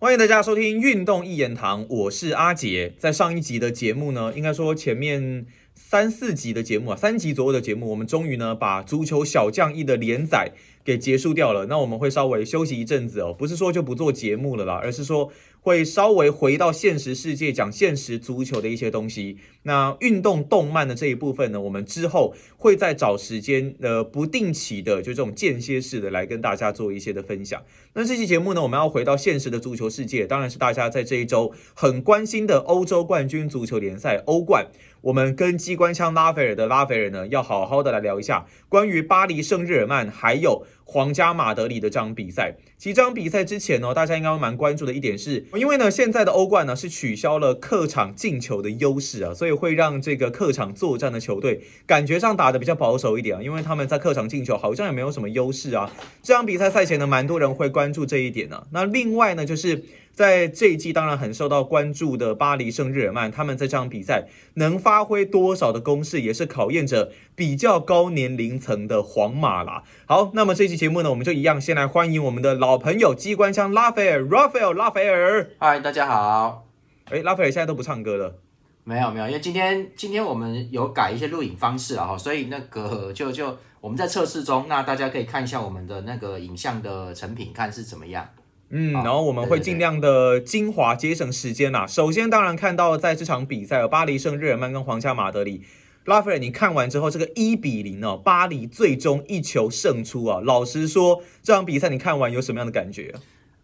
欢迎大家收听《运动一言堂》，我是阿杰。在上一集的节目呢，应该说前面三四集的节目啊，三集左右的节目，我们终于呢把足球小将一的连载给结束掉了。那我们会稍微休息一阵子哦，不是说就不做节目了啦，而是说。会稍微回到现实世界，讲现实足球的一些东西。那运动动漫的这一部分呢，我们之后会再找时间，呃，不定期的就这种间歇式的来跟大家做一些的分享。那这期节目呢，我们要回到现实的足球世界，当然是大家在这一周很关心的欧洲冠军足球联赛欧冠。我们跟机关枪拉斐尔的拉斐尔呢，要好好的来聊一下关于巴黎圣日耳曼还有皇家马德里的这场比赛。其实这场比赛之前呢，大家应该蛮关注的一点是，因为呢现在的欧冠呢是取消了客场进球的优势啊，所以会让这个客场作战的球队感觉上打的比较保守一点啊，因为他们在客场进球好像也没有什么优势啊。这场比赛赛前呢，蛮多人会关注这一点呢。那另外呢，就是。在这一季当然很受到关注的巴黎圣日耳曼，他们在这场比赛能发挥多少的攻势，也是考验着比较高年龄层的皇马啦。好，那么这期节目呢，我们就一样先来欢迎我们的老朋友机关枪拉斐尔，Raphael 拉斐尔。嗨，大家好。哎，拉斐尔现在都不唱歌了？没有没有，因为今天今天我们有改一些录影方式啊，哈，所以那个就就我们在测试中，那大家可以看一下我们的那个影像的成品，看是怎么样。嗯，然后我们会尽量的精华节省时间呐。首先，当然看到在这场比赛，巴黎圣日耳曼跟皇家马德里，拉斐尔，你看完之后，这个一比零哦，巴黎最终一球胜出啊。老实说，这场比赛你看完有什么样的感觉？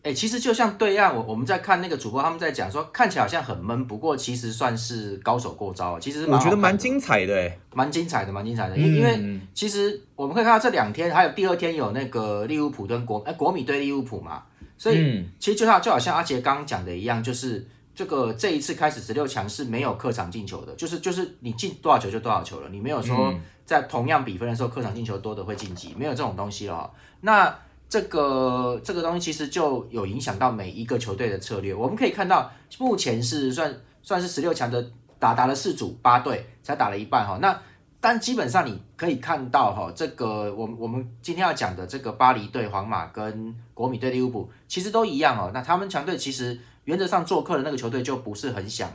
哎，其实就像对岸，我我们在看那个主播他们在讲说，看起来好像很闷，不过其实算是高手过招。其实我觉得蛮精彩的，哎，蛮精彩的，蛮精彩的。因因为其实我们可以看到这两天，还有第二天有那个利物浦跟国哎国米对利物浦嘛。所以其实就像就好像阿杰刚刚讲的一样，就是这个这一次开始十六强是没有客场进球的，就是就是你进多少球就多少球了，你没有说在同样比分的时候客场进球多的会晋级，没有这种东西了。那这个这个东西其实就有影响到每一个球队的策略。我们可以看到目前是算算是十六强的打打了四组八队才打了一半哈，那。但基本上你可以看到哈，这个我我们今天要讲的这个巴黎对皇马跟国米对利物浦其实都一样哦。那他们强队其实原则上做客的那个球队就不是很想。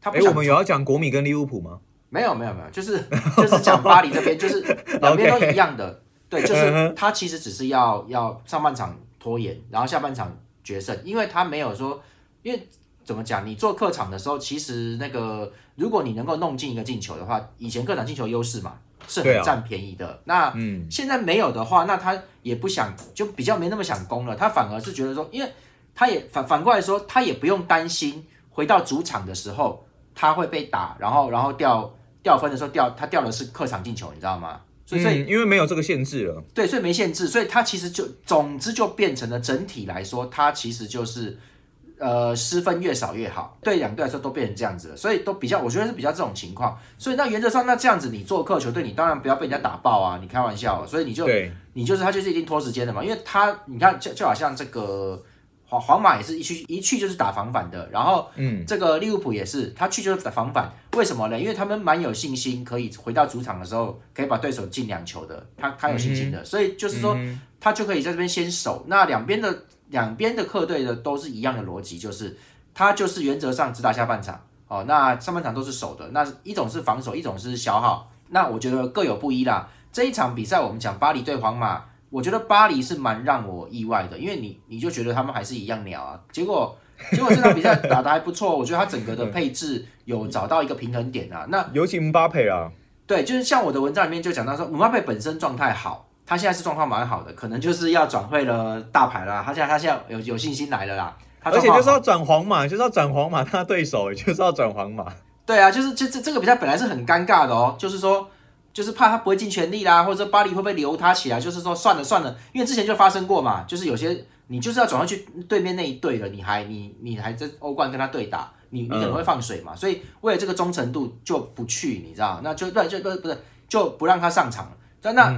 他哎，我们有要讲国米跟利物浦吗？没有没有没有，就是 就是讲巴黎这边，就是 两边都一样的。对，就是他其实只是要要上半场拖延，然后下半场决胜，因为他没有说，因为。怎么讲？你做客场的时候，其实那个，如果你能够弄进一个进球的话，以前客场进球优势嘛，是很占便宜的。那嗯现在没有的话，那他也不想，就比较没那么想攻了。他反而是觉得说，因为他也反反过来说，他也不用担心回到主场的时候他会被打，然后然后掉掉分的时候掉他掉的是客场进球，你知道吗？所以所以因为没有这个限制了，对，所以没限制，所以他其实就总之就变成了整体来说，他其实就是。呃，失分越少越好，对两队来说都变成这样子了，所以都比较，我觉得是比较这种情况。所以那原则上，那这样子你做客球队，你当然不要被人家打爆啊，你开玩笑，所以你就你就是他就是一定拖时间的嘛，因为他你看就就好像这个皇皇马也是一去一去就是打防反的，然后嗯，这个利物浦也是他去就是打防反，为什么呢？因为他们蛮有信心可以回到主场的时候可以把对手进两球的，他他有信心的，所以就是说他就可以在这边先守，那两边的。两边的客队的都是一样的逻辑，就是他就是原则上只打下半场哦，那上半场都是守的，那一种是防守，一种是消耗，那我觉得各有不一啦。这一场比赛我们讲巴黎对皇马，我觉得巴黎是蛮让我意外的，因为你你就觉得他们还是一样鸟啊，结果结果这场比赛打得还不错，我觉得他整个的配置有找到一个平衡点啊。那尤其姆巴佩啊，对，就是像我的文章里面就讲到说，姆巴佩本身状态好。他现在是状况蛮好的，可能就是要转会了大牌啦。他现在他现在有有信心来了啦，而且就是要转皇马，就是要转皇马，他对手就是要转皇马。对啊，就是这这这个比赛本来是很尴尬的哦，就是说就是怕他不会尽全力啦，或者巴黎会不会留他起来？就是说算了算了，因为之前就发生过嘛，就是有些你就是要转会去对面那一队了，你还你你还在欧冠跟他对打，你你可能会放水嘛，所以为了这个忠诚度就不去，你知道？那就对就不不是就不让他上场了，那那。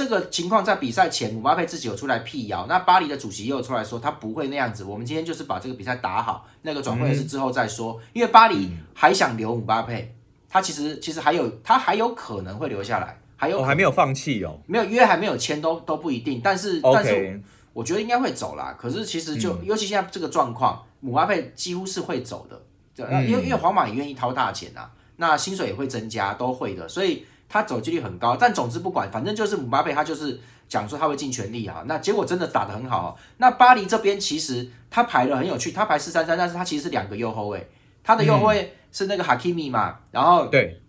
这个情况在比赛前，姆巴佩自己有出来辟谣，那巴黎的主席又出来说他不会那样子。我们今天就是把这个比赛打好，那个转会的事之后再说。因为巴黎还想留姆巴佩，他其实其实还有他还有可能会留下来，还有还没有放弃哦，没有约还没有签都都不一定。但是但是我觉得应该会走啦。可是其实就、尤其现在这个状况，姆巴佩几乎是会走的，对那因为因为皇马也愿意掏大钱啊，那薪水也会增加，都会的，所以他走几率很高。但总之不管，反正就是姆巴佩他就是讲说他会尽全力啊。那结果真的打得很好、哦。那巴黎这边其实他排的很有趣，他排四三三，但是他其实是两个右后卫，他的右后卫是那个哈基米嘛，然后对，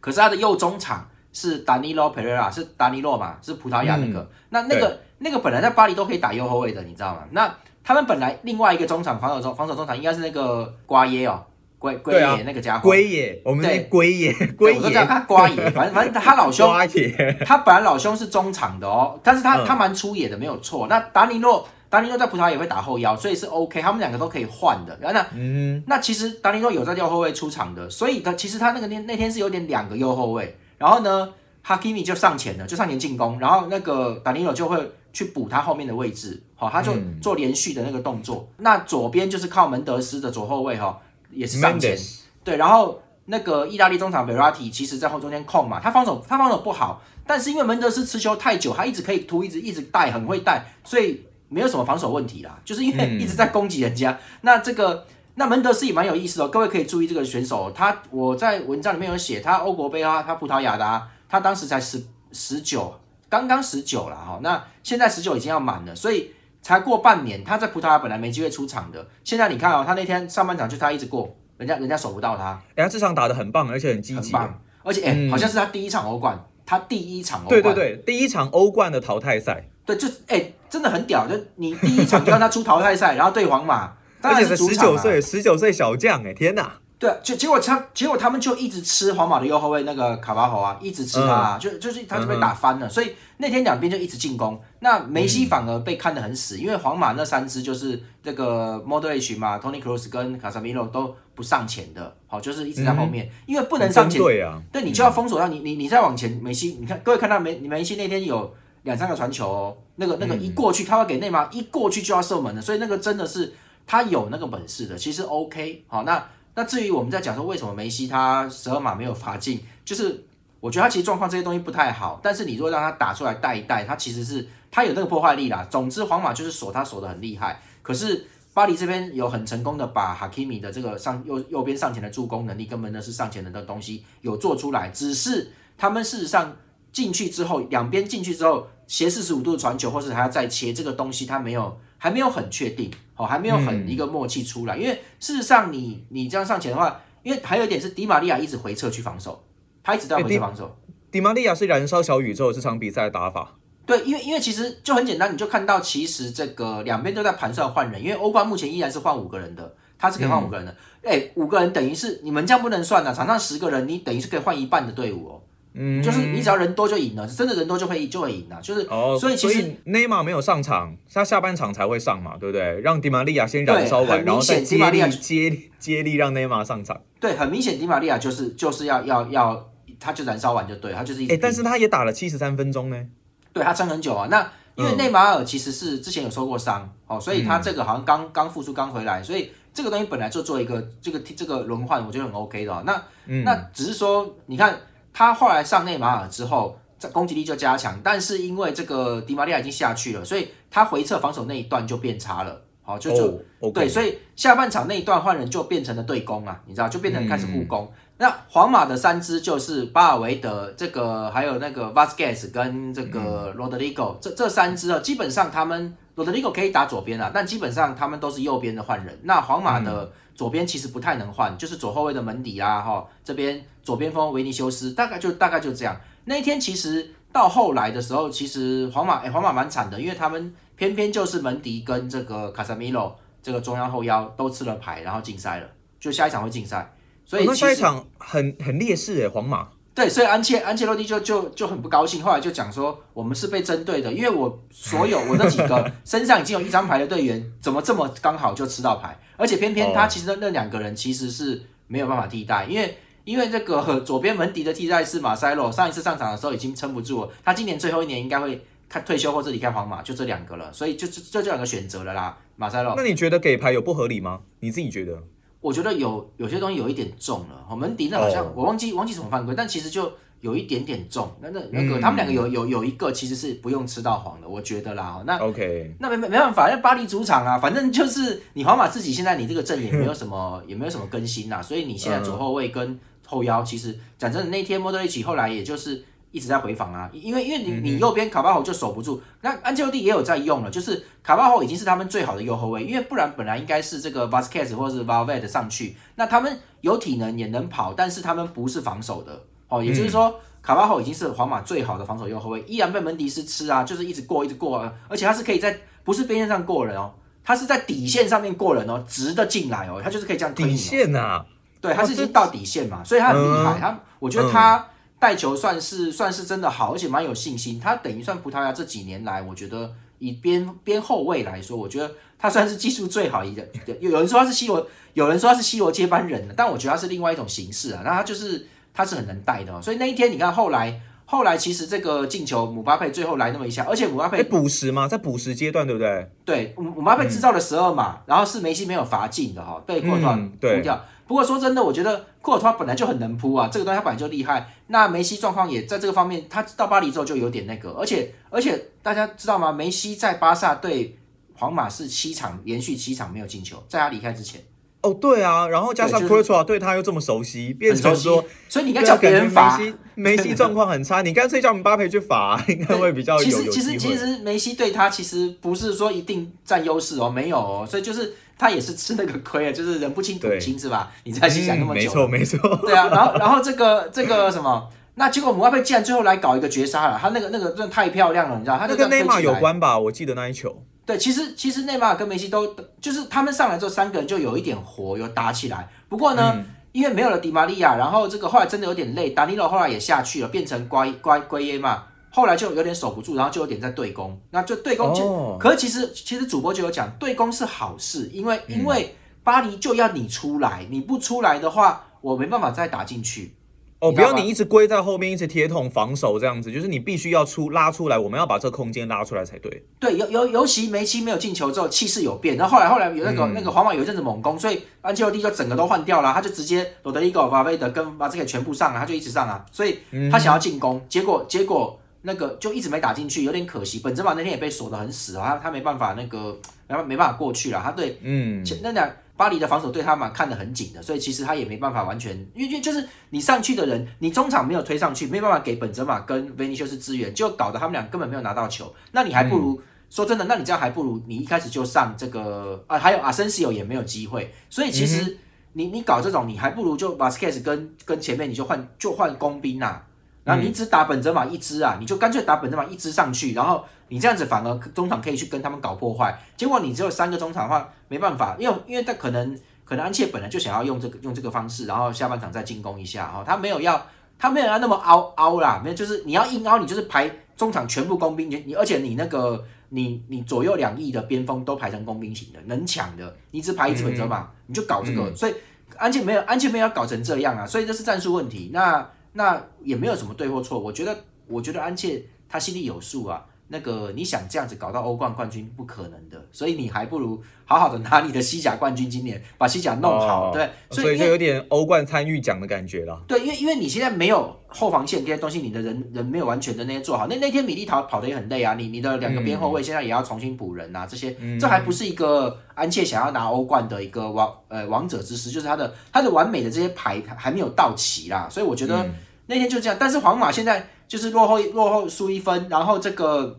可是他的右中场是达尼洛佩雷拉，是达尼洛嘛，是葡萄牙那个。那那个那个本来在巴黎都可以打右后卫的，你知道吗？那他们本来另外一个中场防守中防守中场应该是那个瓜耶哦，龟龟对啊耶那个家伙。龟爷，我们对是龟爷，对龟我都叫爷，他瓜爷，反正反正他老兄，瓜爷，他本来老兄是中场的哦，但是他、嗯他蛮出野的，没有错。那达尼诺达尼诺在葡萄牙也会打后腰，所以是 OK，他们两个都可以换的。然后那嗯，那其实达尼诺有在右后卫出场的，所以他其实他那个那那天是有点两个右后卫，然后呢，哈基米就上前了，就上前进攻，然后那个达尼诺就会去补他后面的位置，好、他就嗯做连续的那个动作。那左边就是靠门德斯的左后卫哈、也是上前对，然后那个意大利中场贝拉提其实在后中间控嘛，他防守他防守不好，但是因为门德斯持球太久，他一直可以突，一直一直带，很会带，所以没有什么防守问题啦，就是因为嗯一直在攻击人家。那这个那门德斯也蛮有意思的哦、各位可以注意这个选手，他我在文章里面有写，他欧国杯啊，他葡萄牙的啊，他当时才十十九，刚刚十九了哈，那现在十九已经要满了，所以。才过半年，他在葡萄牙本来没机会出场的，现在你看哦，他那天上半场就他一直过，人家人家守不到他，人家这场打得很棒，而且很积极。很棒，而且哎、嗯。好像是他第一场欧冠，他第一场欧对冠，对对，第一场欧冠的淘汰赛，对就是哎、真的很屌，就你第一场就让他出淘汰赛，然后对皇马，当然是十九岁，十九岁小将，哎，天哪！对就，结结果他结果他们就一直吃皇马的右后卫那个卡巴侯啊，一直吃他、啊，就就是他就被打翻了，所以那天两边就一直进攻。那梅西反而被看得很死，因为皇马那三支就是这个 Modric 嘛，Tony Kroos 跟卡萨米罗都不上前的，好，就是一直在后面，因为不能上前，对啊，对你就要封锁到你，你你再往前，梅西，你看各位看到梅梅西那天有两三个传球哦，那个那个一过去，他会给内马尔一过去就要射门的，所以那个真的是他有那个本事的，其实 OK 好，那那至于我们在讲说为什么梅西他十二码没有罚进，就是我觉得他其实状况这些东西不太好，但是你如果让他打出来带一带，他其实是他有那个破坏力啦。总之，皇马就是锁他锁的很厉害，可是。巴黎这边有很成功的把哈基米的这个上右右边上前的助攻能力跟门德斯上前的东西有做出来，只是他们事实上进去之后，两边进去之后斜四十五度传球，或是还要再切这个东西，他没有还没有很确定，哦，还没有很一个默契出来。因为事实上你你这样上前的话，因为还有一点是迪玛利亚一直回撤去防守，他一直在回撤防守。迪玛利亚是燃烧小宇宙这场比赛的打法，对，因为因为其实就很简单，你就看到其实这个两边都在盘算换人，因为欧冠目前依然是换五个人的，他是可以换五个人的。哎、五个人等于是你们这样不能算的，场上十个人，你等于是可以换一半的队伍哦。嗯，就是你只要人多就赢了，真的人多就会就会赢了，就是、哦，所以其实内马尔没有上场，他下半场才会上嘛，对不对？让迪玛利亚先燃烧完，然后再迪玛利亚力接接力让内马尔上场。对，很明显迪玛利亚就是就是要要要，他就燃烧完就对，他就是一直哎，拼。但是他也打了七十三分钟呢。对他撑很久啊。那因为嗯内马尔其实是之前有受过伤、哦，所以他这个好像刚刚复出刚回来，所以这个东西本来就做一个这个这个轮换，我觉得很 OK 的哦、那、嗯那只是说，你看他后来上内马尔之后，这攻击力就加强，但是因为这个迪玛利亚已经下去了，所以他回撤防守那一段就变差了。好，就就、对，所以下半场那一段换人就变成了对攻啊，你知道，就变成开始护攻。嗯那皇马的三支就是巴尔维德，这个还有那个 Vasquez 跟这个嗯 Rodrigo，、这这三支啊，基本上他们 Rodrigo 可以打左边啊，但基本上他们都是右边的换人。那皇马嗯的左边其实不太能换，就是左后卫的门迪啦，哈，这边左边锋维尼修斯，大概就大概就这样。那一天其实到后来的时候，其实皇马哎、皇马蛮惨的，因为他们偏偏就是门迪跟这个卡萨米罗这个中央后腰都吃了牌，然后禁赛了，就下一场会禁赛。所以哦那其实下一场很很劣势哎，皇马。对，所以安切安切洛蒂就就就很不高兴，后来就讲说我们是被针对的，因为我所有 我那几个身上已经有一张牌的队员，怎么这么刚好就吃到牌？而且偏偏他哦其实那那两个人其实是没有办法替代，因为因为这个左边门迪的替代是马塞洛，上一次上场的时候已经撑不住了，他今年最后一年应该会看退休或者离开皇马，就这两个了，所以就就就这两个选择了啦，马塞洛。那你觉得给牌有不合理吗？你自己觉得？我觉得有有些东西有一点重了。我，门迪那好像、哦我忘记忘记什么犯规，但其实就有一点点重。那那那个、嗯他们两个有有有一个其实是不用吃到黄的，我觉得啦。哦那 OK，那没没没办法，那巴黎主场啊，反正就是你皇马自己现在你这个阵也没有什么 也没有什么更新呐、所以你现在左后卫跟后腰，其实讲真的，那天莫德里奇后来也就是一直在回防啊，因为因为你你右边卡巴侯就守不住，那安切洛蒂也有在用了，就是卡巴侯已经是他们最好的右后卫，因为不然本来应该是这个 Vasquez 或者是 Valverde 上去，那他们有体能也能跑，但是他们不是防守的哦，也就是说。卡巴侯已经是皇马最好的防守右后卫，依然被门迪斯吃啊，就是一直过，一直过啊，而且他是可以在不是边线上过人哦，他是在底线上面过人哦，直的进来哦，他就是可以这样底哦。线呐，对，他是已经到底线嘛，所以他很厉害。嗯他我觉得他带球算是、算是真的好，而且蛮有信心。他等于算葡萄牙这几年来，我觉得以边边后卫来说，我觉得他算是技术最好一个。有有人说他是西罗，有人说他是西罗接班人，但我觉得他是另外一种形式啊。那他就是他是很能带的、哦，所以那一天你看后来。后来其实这个进球，姆巴佩最后来那么一下，而且姆巴哎，佩补时嘛，在补时阶段，对不对？对，姆姆巴佩制造了十二码，然后是梅西没有罚进的哈，被库尔图瓦嗯对扑掉。不过说真的，我觉得库尔托本来就很能扑啊，这个东西他本来就厉害。那梅西状况也在这个方面，他到巴黎之后就有点那个，而且而且大家知道吗？梅西在巴萨对皇马是七场连续七场没有进球，在他离开之前哦，对啊，然后加上对 c 就 o 是 r t 对他又这么熟悉，变成说，所以你应该叫别人罚梅西 梅西状况很差，你干脆叫姆巴佩去罚，应该会比较有其有实其实其。实梅西对他其实不是说一定占优势哦，没有哦，所以就是他也是吃那个亏啊，就是人不清土对清是吧？你在西甲那么久没错没错，对啊，然后 然后这个这个什么，那结果姆巴佩竟然最后来搞一个绝杀了，他那个那个真的太漂亮了，你知道，他那就跟内马尔有关吧？我记得那一球。对，其实其实内马尔跟梅西都就是他们上来之后，三个人就有一点活，有打起来。不过呢，嗯因为没有了迪玛利亚，然后这个后来真的有点累，达尼洛后来也下去了，变成乖乖圭耶嘛，后来就有点守不住，然后就有点在对攻，那就对攻就。哦，可是其实其实主播就有讲，对攻是好事，因为嗯因为巴黎就要你出来，你不出来的话，我没办法再打进去。哦，不要你一直归在后面，一直铁桶防守这样子，就是你必须要出拉出来，我们要把这个空间拉出来才对。对，尤尤尤其梅西没有进球之后，气势有变。然后后来后来有那个、嗯那个皇马有一阵子猛攻，所以安切洛蒂就整个都换掉了，他就直接罗德里戈、巴维德跟马斯克全部上了，他就一直上啊。所以他想要进攻，结果结果那个就一直没打进去，有点可惜。本泽马那天也被锁得很死啊，他他没办法那个没办没办法过去了，他对嗯，前那两巴黎的防守对他蛮看得很紧的，所以其实他也没办法完全，因为就是你上去的人，你中场没有推上去，没办法给本泽马跟维尼修斯支援，就搞得他们俩根本没有拿到球。那你还不如、说真的，那你这样还不如你一开始就上这个啊，还有阿森西奥也没有机会，所以其实你你搞这种，你还不如就 Vasquez 跟跟前面你就换就换工兵啊。然后你只打本泽马一支啊，你就干脆打本泽马一支上去，然后你这样子反而中场可以去跟他们搞破坏。结果你只有三个中场的话，没办法，因为因为他可能可能安切本来就想要用这个用这个方式，然后下半场再进攻一下哈，他没有要他没有要那么凹凹啦，没有就是你要硬凹，你就是排中场全部工兵，你你而且你那个你你左右两翼的边锋都排成工兵型的，能抢的，你只排一支本泽马，你就搞这个，所以安切没有安切没有要搞成这样啊，所以这是战术问题。那那也没有什么对或错，我觉得我觉得安切他心里有数啊。那个你想这样子搞到欧冠冠军不可能的，所以你还不如好好的拿你的西甲冠军，今年把西甲弄好，哦对，所以就有点欧冠参与奖的感觉了。对，因为因为你现在没有后防线这些东西，你的人人没有完全的那些做好。那那天米利陶跑的也很累啊，你你的两个边后卫现在也要重新补人啊，这些、这还不是一个安切想要拿欧冠的一个王呃王者之师，就是他的他的完美的这些牌还没有到齐啦，所以我觉得那天就这样。但是皇马现在就是落后落后输一分，然后这个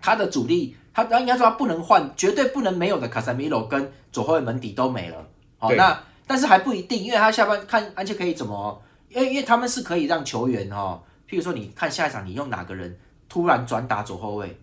他的主力他他应该说他不能换，绝对不能没有的卡塞米罗跟左后卫门底都没了。好、对那但是还不一定，因为他下半看安切可以怎么，因为因为他们是可以让球员哦、譬如说你看下一场你用哪个人突然转打左后卫，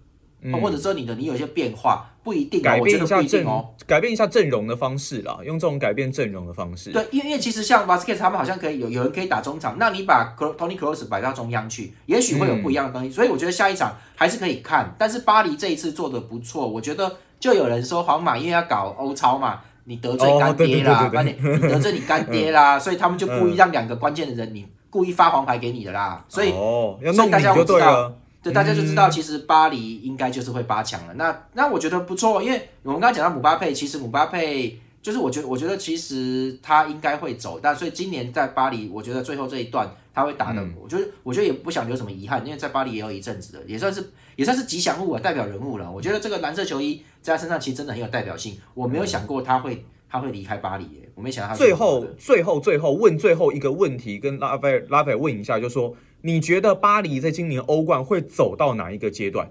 哦或者说你的你有一些变化，不一定、改变一下阵不一定哦。，改变一下阵容的方式啦，用这种改变阵容的方式。对，因为因为其实像 Vasquez 他们好像可以有有人可以打中场，那你把 Tony Kroos 摆到中央去，也许会有不一样的东西。所以我觉得下一场还是可以看，但是巴黎这一次做的不错，我觉得就有人说皇马因为要搞欧超嘛，你得罪哦干爹啦，把你你得罪你干爹啦，所以他们就故意让两个关键的人你故意发黄牌给你的啦，所以哦，要所以大家我知道大家就知道其实巴黎应该就是会八强了。那那我觉得不错，因为我们刚刚讲到姆巴佩，其实姆巴佩就是我觉得我觉得其实他应该会走，但所以今年在巴黎，我觉得最后这一段他会打的，嗯我觉得我觉得也不想留什么遗憾，因为在巴黎也有一阵子了，也算是也算是吉祥物啊，代表人物了。我觉得这个蓝色球衣在他身上其实真的很有代表性，我没有想过他会他会离开巴黎耶，我没想到他最后，最后，最后问最后一个问题，跟拉斐尔拉斐尔问一下，就说你觉得巴黎在今年欧冠会走到哪一个阶段？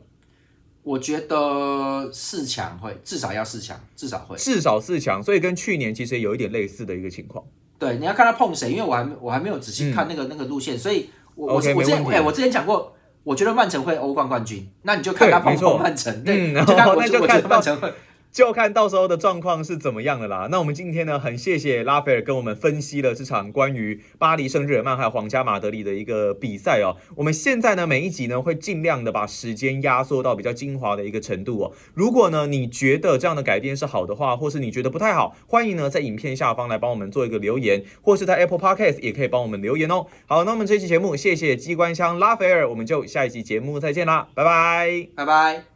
我觉得四强会至少要四强，至少会。至少四强，所以跟去年其实有一点类似的一个情况。对，你要看他碰谁，因为我还我还没有仔细看那个、那个路线，所以我我我之前哎、我之前讲过，我觉得曼城会欧冠冠军，那你就看他碰不碰曼城，对，嗯就看 然后我那就看就我觉得曼城会。就看到时候的状况是怎么样的啦。那我们今天呢，很谢谢拉斐尔跟我们分析了这场关于巴黎圣日耳曼还有皇家马德里的一个比赛哦。我们现在呢，每一集呢会尽量的把时间压缩到比较精华的一个程度哦。如果呢你觉得这样的改变是好的话，或是你觉得不太好，欢迎呢在影片下方来帮我们做一个留言，或是在 Apple Podcast 也可以帮我们留言哦。好，那我们这期节目谢谢机关枪拉斐尔，我们就下一期节目再见啦，拜拜。拜拜。